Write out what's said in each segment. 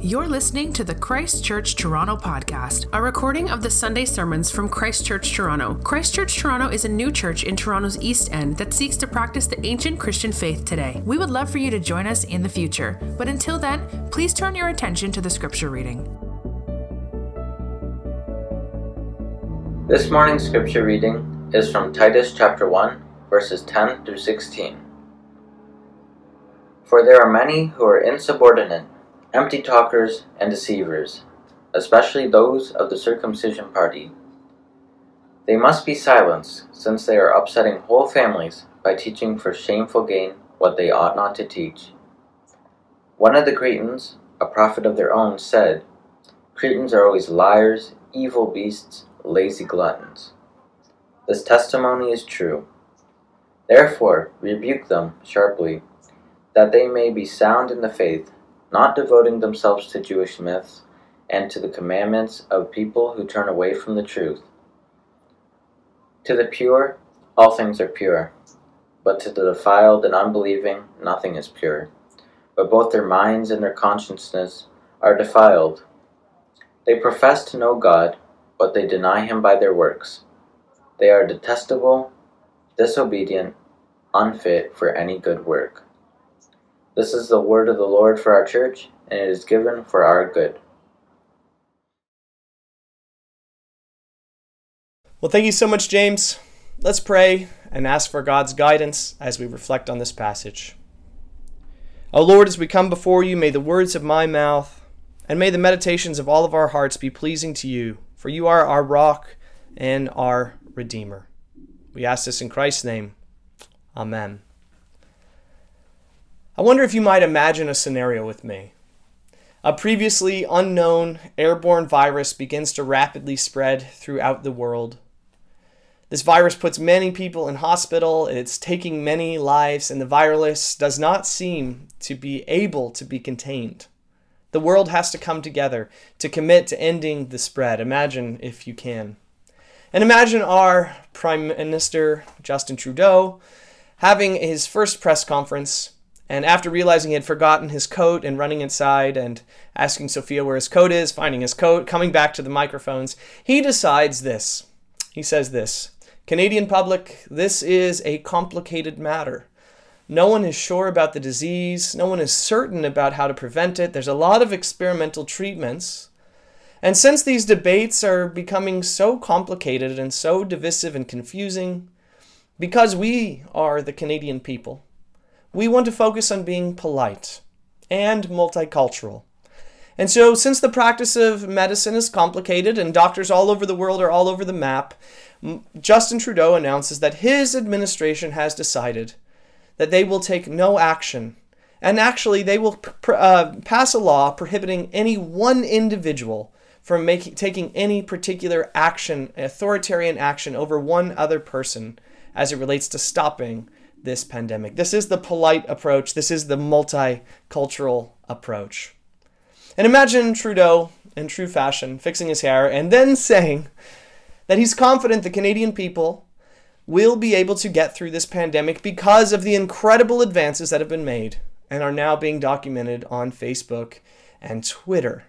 You're listening to the Christ Church Toronto podcast, a recording of the Sunday sermons from Christ Church Toronto. Christ Church Toronto is a new church in Toronto's East End that seeks to practice the ancient Christian faith today. We would love for you to join us in the future, but until then, please turn your attention to the scripture reading. This morning's scripture reading is from Titus chapter 1, verses 10 through 16. For there are many who are insubordinate empty talkers, and deceivers, especially those of the circumcision party. They must be silenced, since they are upsetting whole families by teaching for shameful gain what they ought not to teach. One of the Cretans, a prophet of their own, said, Cretans are always liars, evil beasts, lazy gluttons. This testimony is true. Therefore, rebuke them sharply, that they may be sound in the faith not devoting themselves to Jewish myths and to the commandments of people who turn away from the truth. To the pure, all things are pure, but to the defiled and unbelieving, nothing is pure. But both their minds and their consciences are defiled. They profess to know God, but they deny Him by their works. They are detestable, disobedient, unfit for any good work. This is the word of the Lord for our church, and it is given for our good. Well, thank you so much, James. Let's pray and ask for God's guidance as we reflect on this passage. O Lord, as we come before you, may the words of my mouth and may the meditations of all of our hearts be pleasing to you, for you are our rock and our Redeemer. We ask this in Christ's name. Amen. I wonder if you might imagine a scenario with me. A previously unknown airborne virus begins to rapidly spread throughout the world. This virus puts many people in hospital, it's taking many lives, and the virus does not seem to be able to be contained. The world has to come together to commit to ending the spread. Imagine if you can. And imagine our Prime Minister, Justin Trudeau, having his first press conference and after realizing he had forgotten his coat and running inside and asking Sophia where his coat is, finding his coat, coming back to the microphones, he decides this. He says this Canadian public, this is a complicated matter. No one is sure about the disease. No one is certain about how to prevent it. There's a lot of experimental treatments. And since these debates are becoming so complicated and so divisive and confusing, because we are the Canadian people, we want to focus on being polite and multicultural. And so, since the practice of medicine is complicated and doctors all over the world are all over the map, Justin Trudeau announces that his administration has decided that they will take no action. And actually, they will uh, pass a law prohibiting any one individual from making, taking any particular action, authoritarian action, over one other person as it relates to stopping this pandemic. This is the polite approach, this is the multicultural approach. And imagine Trudeau, in true fashion, fixing his hair and then saying that he's confident the Canadian people will be able to get through this pandemic because of the incredible advances that have been made and are now being documented on Facebook and Twitter.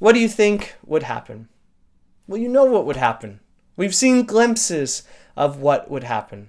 What do you think would happen? Well, you know what would happen. We've seen glimpses of what would happen.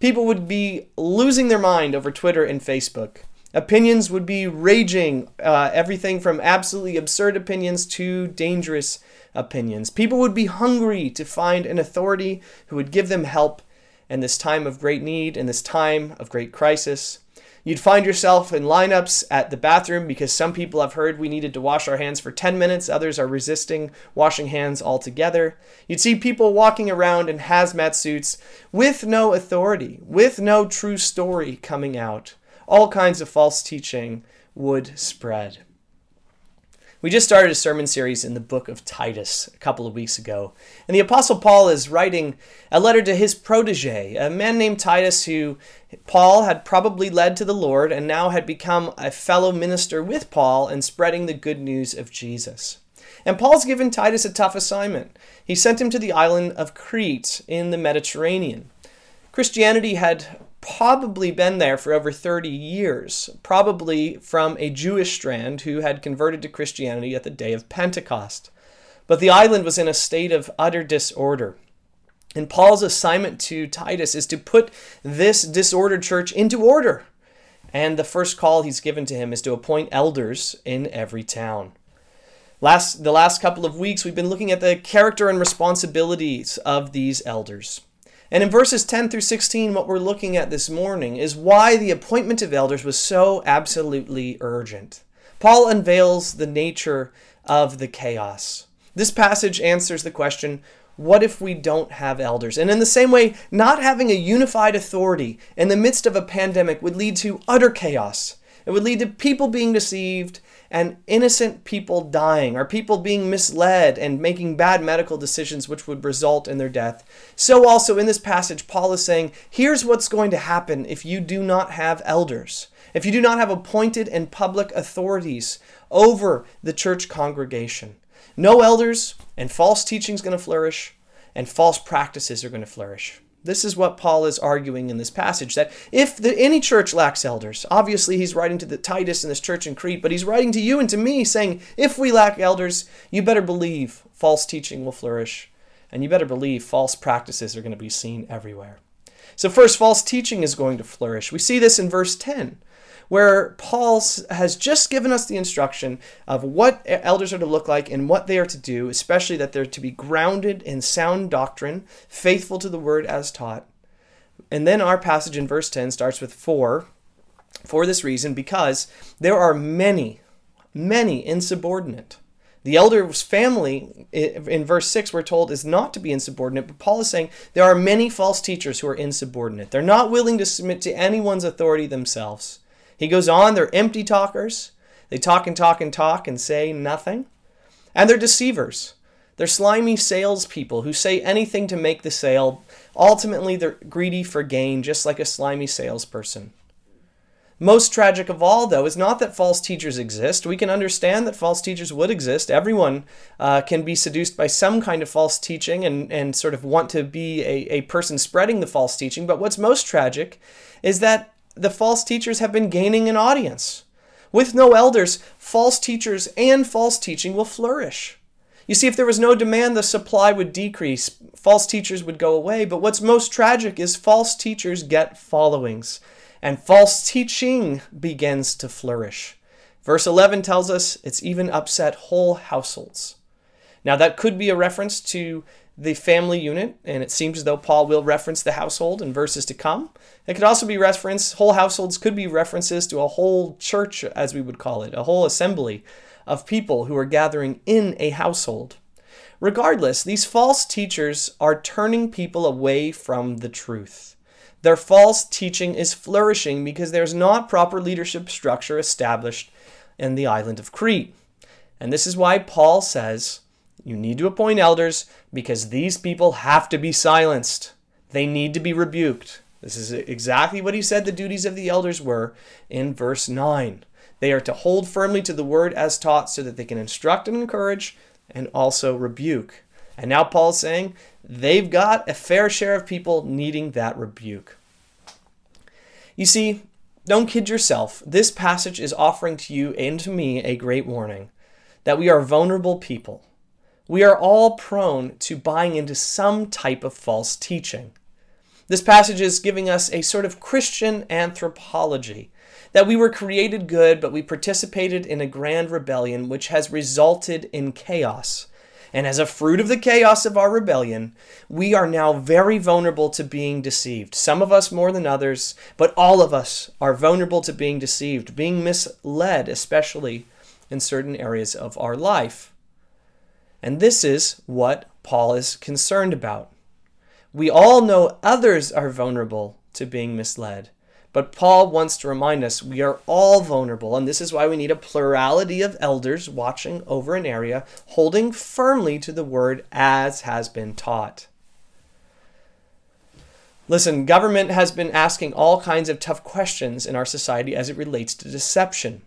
People would be losing their mind over Twitter and Facebook. Opinions would be raging, uh, everything from absolutely absurd opinions to dangerous opinions. People would be hungry to find an authority who would give them help in this time of great need, in this time of great crisis. You'd find yourself in lineups at the bathroom because some people have heard we needed to wash our hands for 10 minutes, others are resisting washing hands altogether. You'd see people walking around in hazmat suits with no authority, with no true story coming out. All kinds of false teaching would spread. We just started a sermon series in the book of Titus a couple of weeks ago. And the Apostle Paul is writing a letter to his protege, a man named Titus, who Paul had probably led to the Lord and now had become a fellow minister with Paul and spreading the good news of Jesus. And Paul's given Titus a tough assignment. He sent him to the island of Crete in the Mediterranean. Christianity had probably been there for over 30 years, probably from a Jewish strand who had converted to Christianity at the day of Pentecost. But the island was in a state of utter disorder. And Paul's assignment to Titus is to put this disordered church into order. And the first call he's given to him is to appoint elders in every town. Last, the last couple of weeks, we've been looking at the character and responsibilities of these elders. And in verses 10 through 16, what we're looking at this morning is why the appointment of elders was so absolutely urgent. Paul unveils the nature of the chaos. This passage answers the question what if we don't have elders? And in the same way, not having a unified authority in the midst of a pandemic would lead to utter chaos. It would lead to people being deceived and innocent people dying, or people being misled and making bad medical decisions which would result in their death. So, also in this passage, Paul is saying, here's what's going to happen if you do not have elders, if you do not have appointed and public authorities over the church congregation. No elders, and false teaching is going to flourish, and false practices are going to flourish. This is what Paul is arguing in this passage that if the, any church lacks elders, obviously he's writing to the Titus and this church in Crete, but he's writing to you and to me saying, if we lack elders, you better believe false teaching will flourish, and you better believe false practices are going to be seen everywhere. So, first, false teaching is going to flourish. We see this in verse 10 where Paul has just given us the instruction of what elders are to look like and what they are to do, especially that they're to be grounded in sound doctrine, faithful to the word as taught. And then our passage in verse 10 starts with for, for this reason, because there are many, many insubordinate. The elder's family, in verse 6, we're told, is not to be insubordinate, but Paul is saying there are many false teachers who are insubordinate. They're not willing to submit to anyone's authority themselves. He goes on, they're empty talkers. They talk and talk and talk and say nothing. And they're deceivers. They're slimy salespeople who say anything to make the sale. Ultimately, they're greedy for gain, just like a slimy salesperson. Most tragic of all, though, is not that false teachers exist. We can understand that false teachers would exist. Everyone uh, can be seduced by some kind of false teaching and, and sort of want to be a, a person spreading the false teaching. But what's most tragic is that the false teachers have been gaining an audience. With no elders, false teachers and false teaching will flourish. You see, if there was no demand, the supply would decrease, false teachers would go away. But what's most tragic is false teachers get followings, and false teaching begins to flourish. Verse 11 tells us it's even upset whole households. Now, that could be a reference to the family unit, and it seems as though Paul will reference the household in verses to come. It could also be reference, whole households could be references to a whole church, as we would call it, a whole assembly of people who are gathering in a household. Regardless, these false teachers are turning people away from the truth. Their false teaching is flourishing because there's not proper leadership structure established in the island of Crete. And this is why Paul says, you need to appoint elders because these people have to be silenced. They need to be rebuked. This is exactly what he said the duties of the elders were in verse 9. They are to hold firmly to the word as taught so that they can instruct and encourage and also rebuke. And now Paul's saying they've got a fair share of people needing that rebuke. You see, don't kid yourself. This passage is offering to you and to me a great warning that we are vulnerable people we are all prone to buying into some type of false teaching. This passage is giving us a sort of Christian anthropology that we were created good, but we participated in a grand rebellion which has resulted in chaos. And as a fruit of the chaos of our rebellion, we are now very vulnerable to being deceived. Some of us more than others, but all of us are vulnerable to being deceived, being misled, especially in certain areas of our life. And this is what Paul is concerned about. We all know others are vulnerable to being misled, but Paul wants to remind us we are all vulnerable, and this is why we need a plurality of elders watching over an area, holding firmly to the word as has been taught. Listen, government has been asking all kinds of tough questions in our society as it relates to deception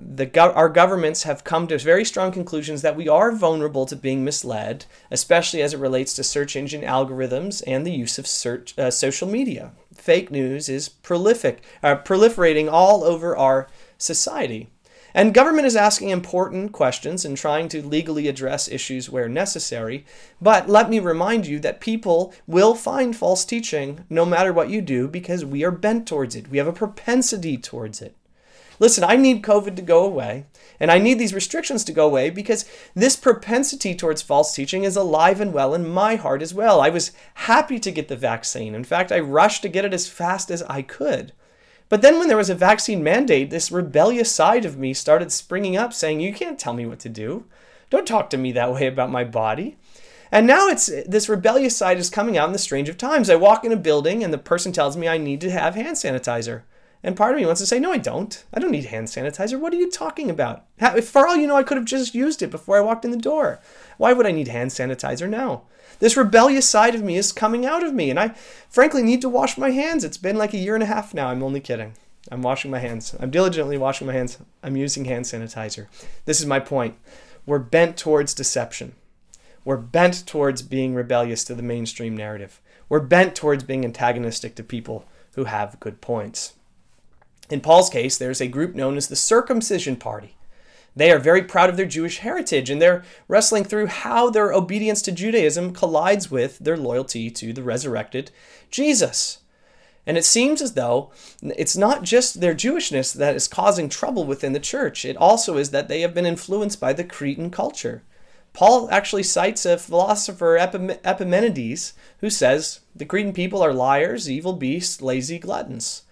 the our governments have come to very strong conclusions that we are vulnerable to being misled, especially as it relates to search engine algorithms and the use of search uh, social media. fake news is prolific, uh, proliferating all over our society. And government is asking important questions and trying to legally address issues where necessary. But let me remind you that people will find false teaching no matter what you do because we are bent towards it. We have a propensity towards it. Listen, I need COVID to go away, and I need these restrictions to go away because this propensity towards false teaching is alive and well in my heart as well. I was happy to get the vaccine. In fact, I rushed to get it as fast as I could. But then when there was a vaccine mandate, this rebellious side of me started springing up saying, You can't tell me what to do. Don't talk to me that way about my body. And now it's this rebellious side is coming out in the strange of times. I walk in a building and the person tells me I need to have hand sanitizer. And part of me wants to say, No, I don't. I don't need hand sanitizer. What are you talking about? For all you know, I could have just used it before I walked in the door. Why would I need hand sanitizer now? This rebellious side of me is coming out of me, and I frankly need to wash my hands. It's been like a year and a half now. I'm only kidding. I'm washing my hands. I'm diligently washing my hands. I'm using hand sanitizer. This is my point. We're bent towards deception. We're bent towards being rebellious to the mainstream narrative. We're bent towards being antagonistic to people who have good points. In Paul's case, there's a group known as the Circumcision Party. They are very proud of their Jewish heritage and they're wrestling through how their obedience to Judaism collides with their loyalty to the resurrected Jesus. And it seems as though it's not just their Jewishness that is causing trouble within the church, it also is that they have been influenced by the Cretan culture. Paul actually cites a philosopher, Epimenides, who says the Cretan people are liars, evil beasts, lazy gluttons.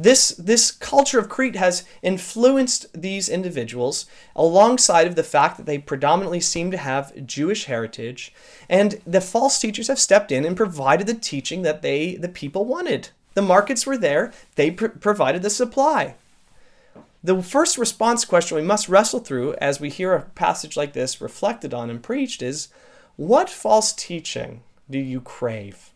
This, this culture of Crete has influenced these individuals alongside of the fact that they predominantly seem to have Jewish heritage, and the false teachers have stepped in and provided the teaching that they, the people wanted. The markets were there, they pr- provided the supply. The first response question we must wrestle through as we hear a passage like this reflected on and preached is what false teaching do you crave?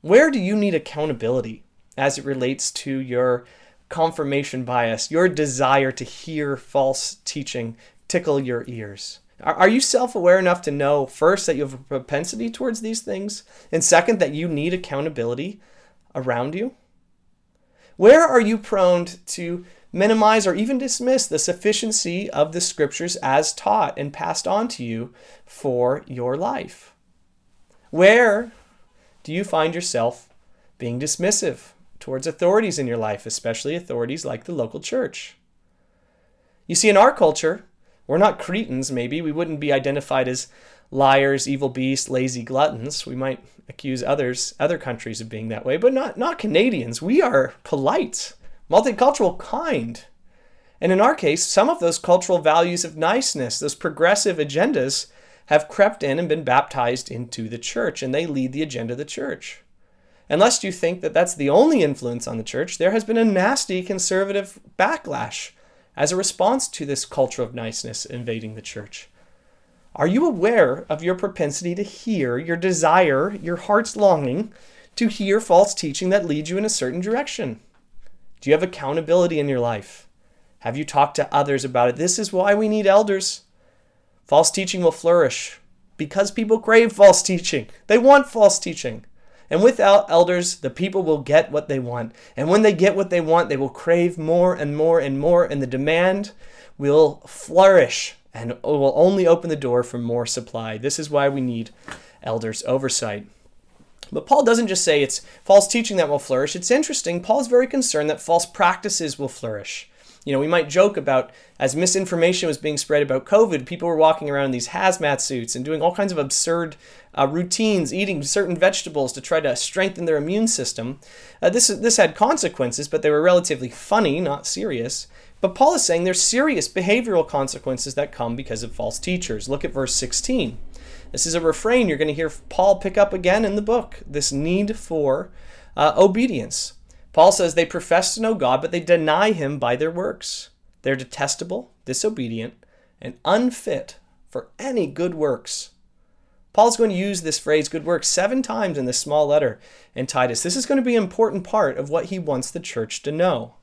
Where do you need accountability? As it relates to your confirmation bias, your desire to hear false teaching tickle your ears? Are, you self aware enough to know, first, that you have a propensity towards these things, and second, that you need accountability around you? Where are you prone to minimize or even dismiss the sufficiency of the scriptures as taught and passed on to you for your life? Where do you find yourself being dismissive towards authorities in your life, especially authorities like the local church. You see, in our culture, we're not Cretans, maybe. We wouldn't be identified as liars, evil beasts, lazy gluttons. We might accuse others, other countries of being that way, but not, not Canadians. We are polite, multicultural, kind. And in our case, some of those cultural values of niceness, those progressive agendas, have crept in and been baptized into the church, and they lead the agenda of the church. Unless you think that that's the only influence on the church, there has been a nasty conservative backlash as a response to this culture of niceness invading the church. Are you aware of your propensity to hear, your desire, your heart's longing to hear false teaching that leads you in a certain direction? Do you have accountability in your life? Have you talked to others about it? This is why we need elders. False teaching will flourish because people crave false teaching. They want false teaching. And without elders, the people will get what they want. And when they get what they want, they will crave more and more and more, and the demand will flourish and will only open the door for more supply. This is why we need elders' oversight. But Paul doesn't just say it's false teaching that will flourish. It's interesting. Paul's very concerned that false practices will flourish. You know, we might joke about as misinformation was being spread about COVID, people were walking around in these hazmat suits and doing all kinds of absurd uh, routines, eating certain vegetables to try to strengthen their immune system. Uh, this, this had consequences, but they were relatively funny, not serious. But Paul is saying there's serious behavioral consequences that come because of false teachers. Look at verse 16. This is a refrain you're going to hear Paul pick up again in the book this need for uh, obedience. Paul says they profess to know God, but they deny him by their works. They're detestable, disobedient, and unfit for any good works. Paul's going to use this phrase good works seven times in this small letter in Titus. This is going to be an important part of what he wants the church to know.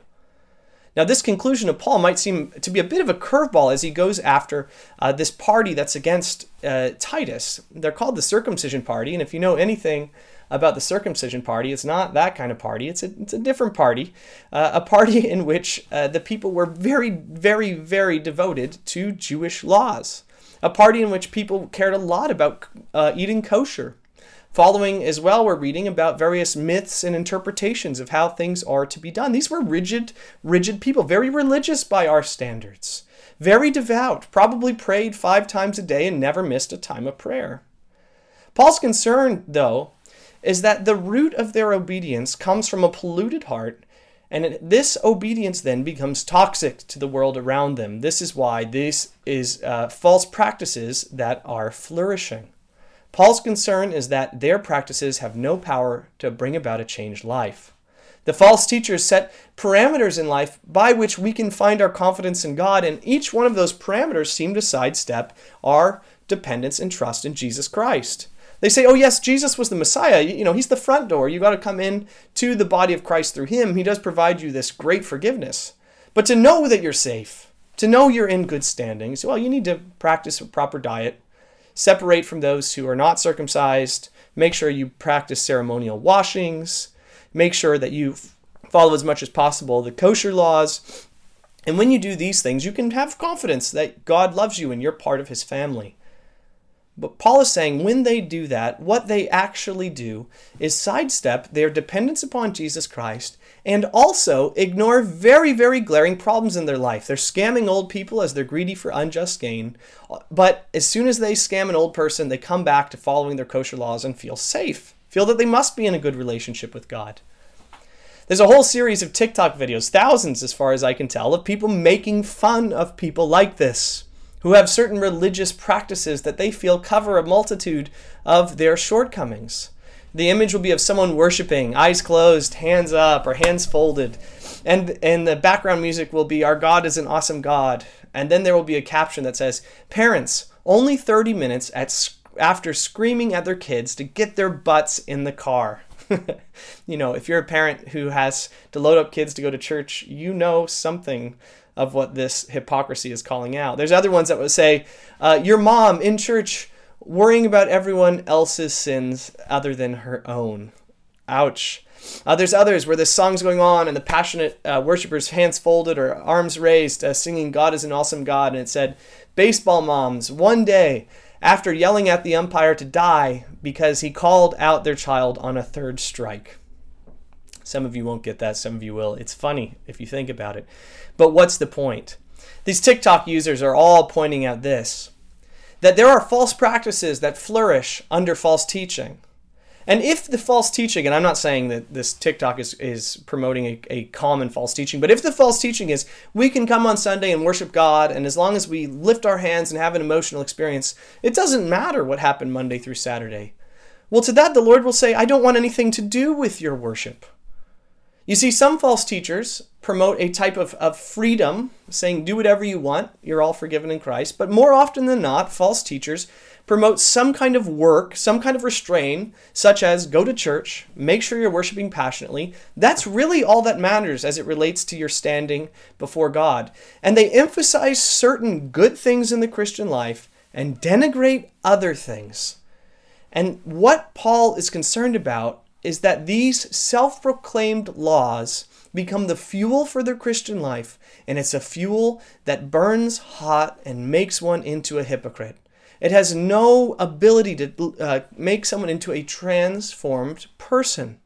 Now, this conclusion of Paul might seem to be a bit of a curveball as he goes after uh, this party that's against uh, Titus. They're called the circumcision party, and if you know anything about the circumcision party. It's not that kind of party. It's a, it's a different party, uh, a party in which uh, the people were very, very, very devoted to Jewish laws, a party in which people cared a lot about uh, eating kosher. Following as well, we're reading about various myths and interpretations of how things are to be done. These were rigid, rigid people, very religious by our standards, very devout, probably prayed five times a day and never missed a time of prayer. Paul's concern, though, is that the root of their obedience comes from a polluted heart, and this obedience then becomes toxic to the world around them. This is why this is uh, false practices that are flourishing. Paul's concern is that their practices have no power to bring about a changed life. The false teachers set parameters in life by which we can find our confidence in God, and each one of those parameters seem to sidestep our dependence and trust in Jesus Christ. They say, oh, yes, Jesus was the Messiah. You know, he's the front door. You got to come in to the body of Christ through him. He does provide you this great forgiveness. But to know that you're safe, to know you're in good standing, so, well, you need to practice a proper diet, separate from those who are not circumcised, make sure you practice ceremonial washings, make sure that you follow as much as possible the kosher laws. And when you do these things, you can have confidence that God loves you and you're part of his family. But Paul is saying when they do that, what they actually do is sidestep their dependence upon Jesus Christ and also ignore very, very glaring problems in their life. They're scamming old people as they're greedy for unjust gain. But as soon as they scam an old person, they come back to following their kosher laws and feel safe, feel that they must be in a good relationship with God. There's a whole series of TikTok videos, thousands as far as I can tell, of people making fun of people like this who have certain religious practices that they feel cover a multitude of their shortcomings. The image will be of someone worshiping, eyes closed, hands up, or hands folded. And, and the background music will be, Our God is an awesome God. And then there will be a caption that says, Parents, only 30 minutes at, after screaming at their kids to get their butts in the car. you know, if you're a parent who has to load up kids to go to church, you know something of what this hypocrisy is calling out. There's other ones that would say, uh, Your mom in church worrying about everyone else's sins other than her own. Ouch. Uh, there's others where the song's going on and the passionate uh, worshipers, hands folded or arms raised, uh, singing God is an awesome God. And it said, Baseball moms, one day, after yelling at the umpire to die because he called out their child on a third strike. Some of you won't get that, some of you will. It's funny if you think about it. But what's the point? These TikTok users are all pointing out this that there are false practices that flourish under false teaching. And if the false teaching, and I'm not saying that this TikTok is, is promoting a, a common false teaching, but if the false teaching is we can come on Sunday and worship God, and as long as we lift our hands and have an emotional experience, it doesn't matter what happened Monday through Saturday. Well, to that, the Lord will say, I don't want anything to do with your worship. You see, some false teachers promote a type of, of freedom, saying, do whatever you want, you're all forgiven in Christ. But more often than not, false teachers promote some kind of work, some kind of restraint, such as go to church, make sure you're worshiping passionately. That's really all that matters as it relates to your standing before God. And they emphasize certain good things in the Christian life and denigrate other things. And what Paul is concerned about is that these self proclaimed laws become the fuel for their Christian life, and it's a fuel that burns hot and makes one into a hypocrite. It has no ability to uh, make someone into a transformed person.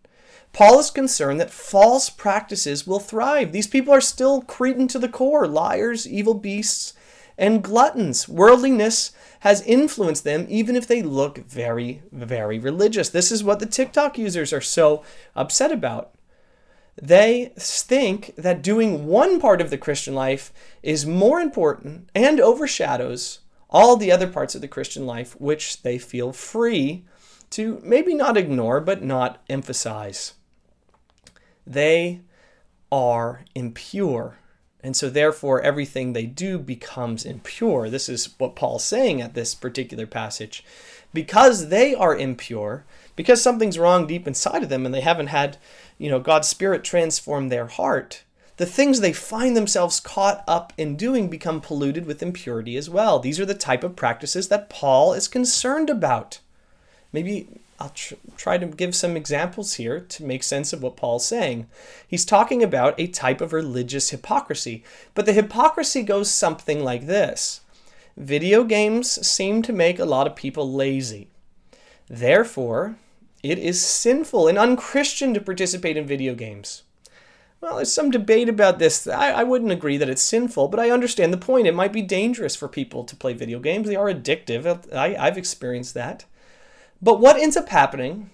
Paul is concerned that false practices will thrive. These people are still Cretan to the core, liars, evil beasts, and gluttons. Worldliness has influenced them, even if they look very, very religious. This is what the TikTok users are so upset about. They think that doing one part of the Christian life is more important and overshadows all the other parts of the Christian life, which they feel free to maybe not ignore, but not emphasize. They are impure. And so, therefore, everything they do becomes impure. This is what Paul's saying at this particular passage. Because they are impure, because something's wrong deep inside of them and they haven't had, you know, God's Spirit transform their heart, the things they find themselves caught up in doing become polluted with impurity as well. These are the type of practices that Paul is concerned about. Maybe I'll tr- try to give some examples here to make sense of what Paul's saying. He's talking about a type of religious hypocrisy, but the hypocrisy goes something like this Video games seem to make a lot of people lazy. Therefore, it is sinful and unchristian to participate in video games. Well, there's some debate about this. I, I wouldn't agree that it's sinful, but I understand the point. It might be dangerous for people to play video games. They are addictive. I, I've experienced that. But what ends up happening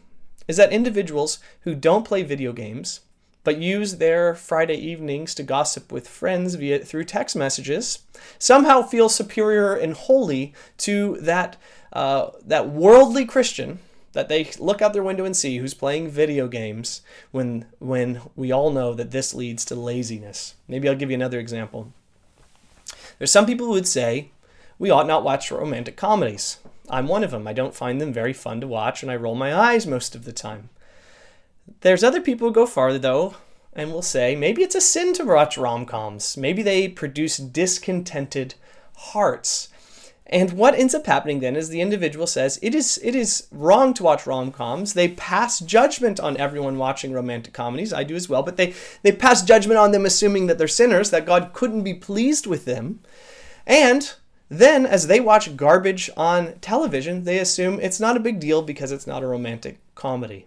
is that individuals who don't play video games but use their Friday evenings to gossip with friends via through text messages somehow feel superior and holy to that uh, that worldly Christian that they look out their window and see who's playing video games when when we all know that this leads to laziness. Maybe I'll give you another example. There's some people who would say we ought not watch romantic comedies. I'm one of them. I don't find them very fun to watch and I roll my eyes most of the time. There's other people who go farther though and will say maybe it's a sin to watch rom-coms. Maybe they produce discontented hearts. And what ends up happening then is the individual says it is it is wrong to watch rom-coms. They pass judgment on everyone watching romantic comedies. I do as well, but they they pass judgment on them assuming that they're sinners, that God couldn't be pleased with them. And then as they watch garbage on television, they assume it's not a big deal because it's not a romantic comedy.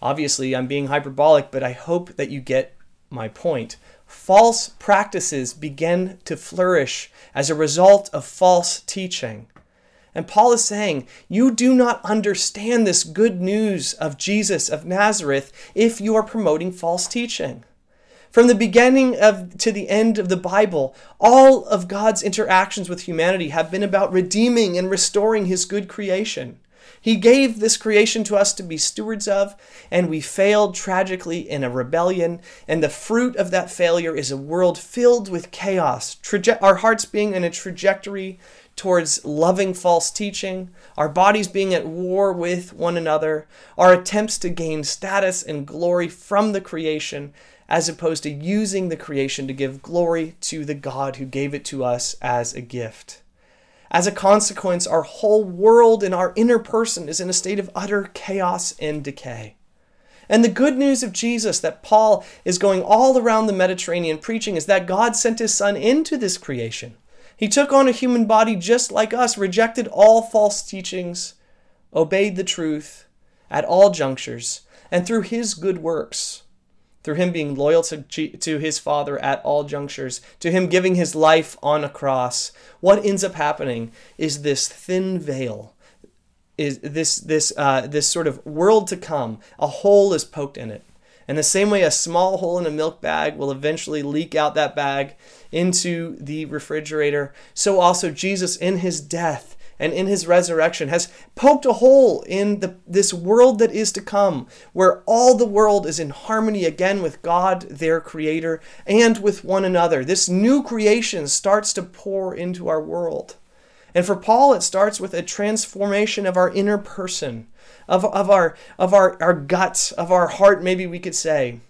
Obviously, I'm being hyperbolic, but I hope that you get my point false practices begin to flourish as a result of false teaching. And Paul is saying, You do not understand this good news of Jesus of Nazareth if you are promoting false teaching. From the beginning of to the end of the Bible, all of God's interactions with humanity have been about redeeming and restoring his good creation. He gave this creation to us to be stewards of, and we failed tragically in a rebellion. And the fruit of that failure is a world filled with chaos, traje- our hearts being in a trajectory towards loving false teaching, our bodies being at war with one another, our attempts to gain status and glory from the creation, as opposed to using the creation to give glory to the God who gave it to us as a gift. As a consequence, our whole world and our inner person is in a state of utter chaos and decay. And the good news of Jesus that Paul is going all around the Mediterranean preaching is that God sent his son into this creation. He took on a human body just like us, rejected all false teachings, obeyed the truth at all junctures, and through his good works through him being loyal to, to his Father at all junctures, to him giving his life on a cross, what ends up happening is this thin veil, is this this uh, this sort of world to come. A hole is poked in it. And the same way a small hole in a milk bag will eventually leak out that bag into the refrigerator, so also Jesus in his death and in his resurrection has poked a hole in the, this world that is to come, where all the world is in harmony again with God, their creator, and with one another. This new creation starts to pour into our world. And for Paul, it starts with a transformation of our inner person, of, of, our, of our, our guts, of our heart, maybe we could say.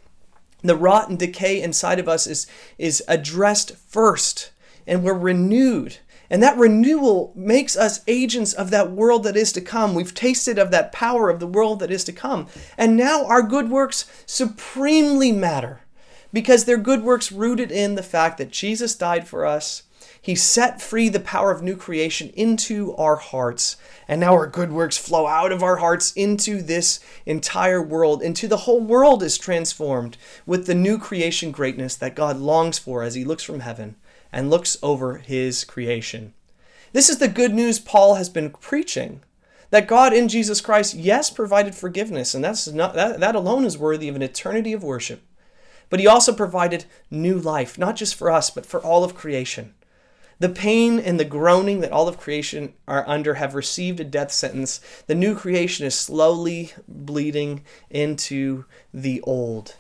The rot and decay inside of us is, is addressed first, and we're renewed and that renewal makes us agents of that world that is to come. We've tasted of that power of the world that is to come. And now our good works supremely matter because they're good works rooted in the fact that Jesus died for us. He set free the power of new creation into our hearts. And now our good works flow out of our hearts into this entire world, into the whole world is transformed with the new creation greatness that God longs for as He looks from heaven and looks over his creation. This is the good news Paul has been preaching that God in Jesus Christ, yes, provided forgiveness, and that's not, that, that alone is worthy of an eternity of worship. But he also provided new life, not just for us, but for all of creation. The pain and the groaning that all of creation are under have received a death sentence. The new creation is slowly bleeding into the old.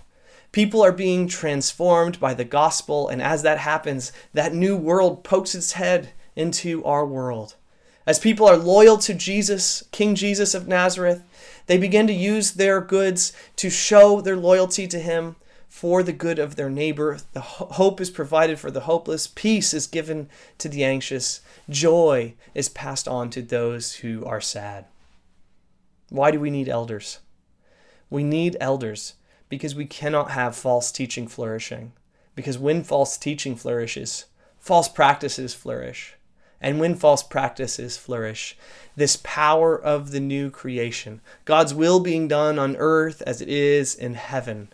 People are being transformed by the gospel, and as that happens, that new world pokes its head into our world. As people are loyal to Jesus, King Jesus of Nazareth, they begin to use their goods to show their loyalty to him for the good of their neighbor. The hope is provided for the hopeless, peace is given to the anxious, joy is passed on to those who are sad. Why do we need elders? We need elders because we cannot have false teaching flourishing. Because when false teaching flourishes, false practices flourish. And when false practices flourish, this power of the new creation, God's will being done on earth as it is in heaven,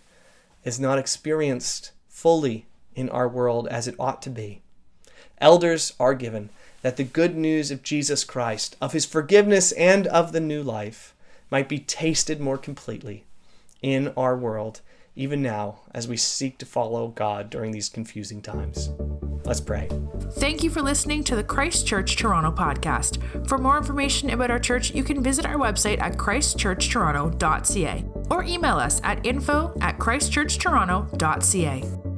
is not experienced fully in our world as it ought to be. Elders are given that the good news of Jesus Christ, of his forgiveness and of the new life, might be tasted more completely in our world, even now as we seek to follow God during these confusing times. Let's pray. Thank you for listening to the Christ Church Toronto podcast. For more information about our church, you can visit our website at christchurchtoronto.ca or email us at info at christchurchtoronto.ca.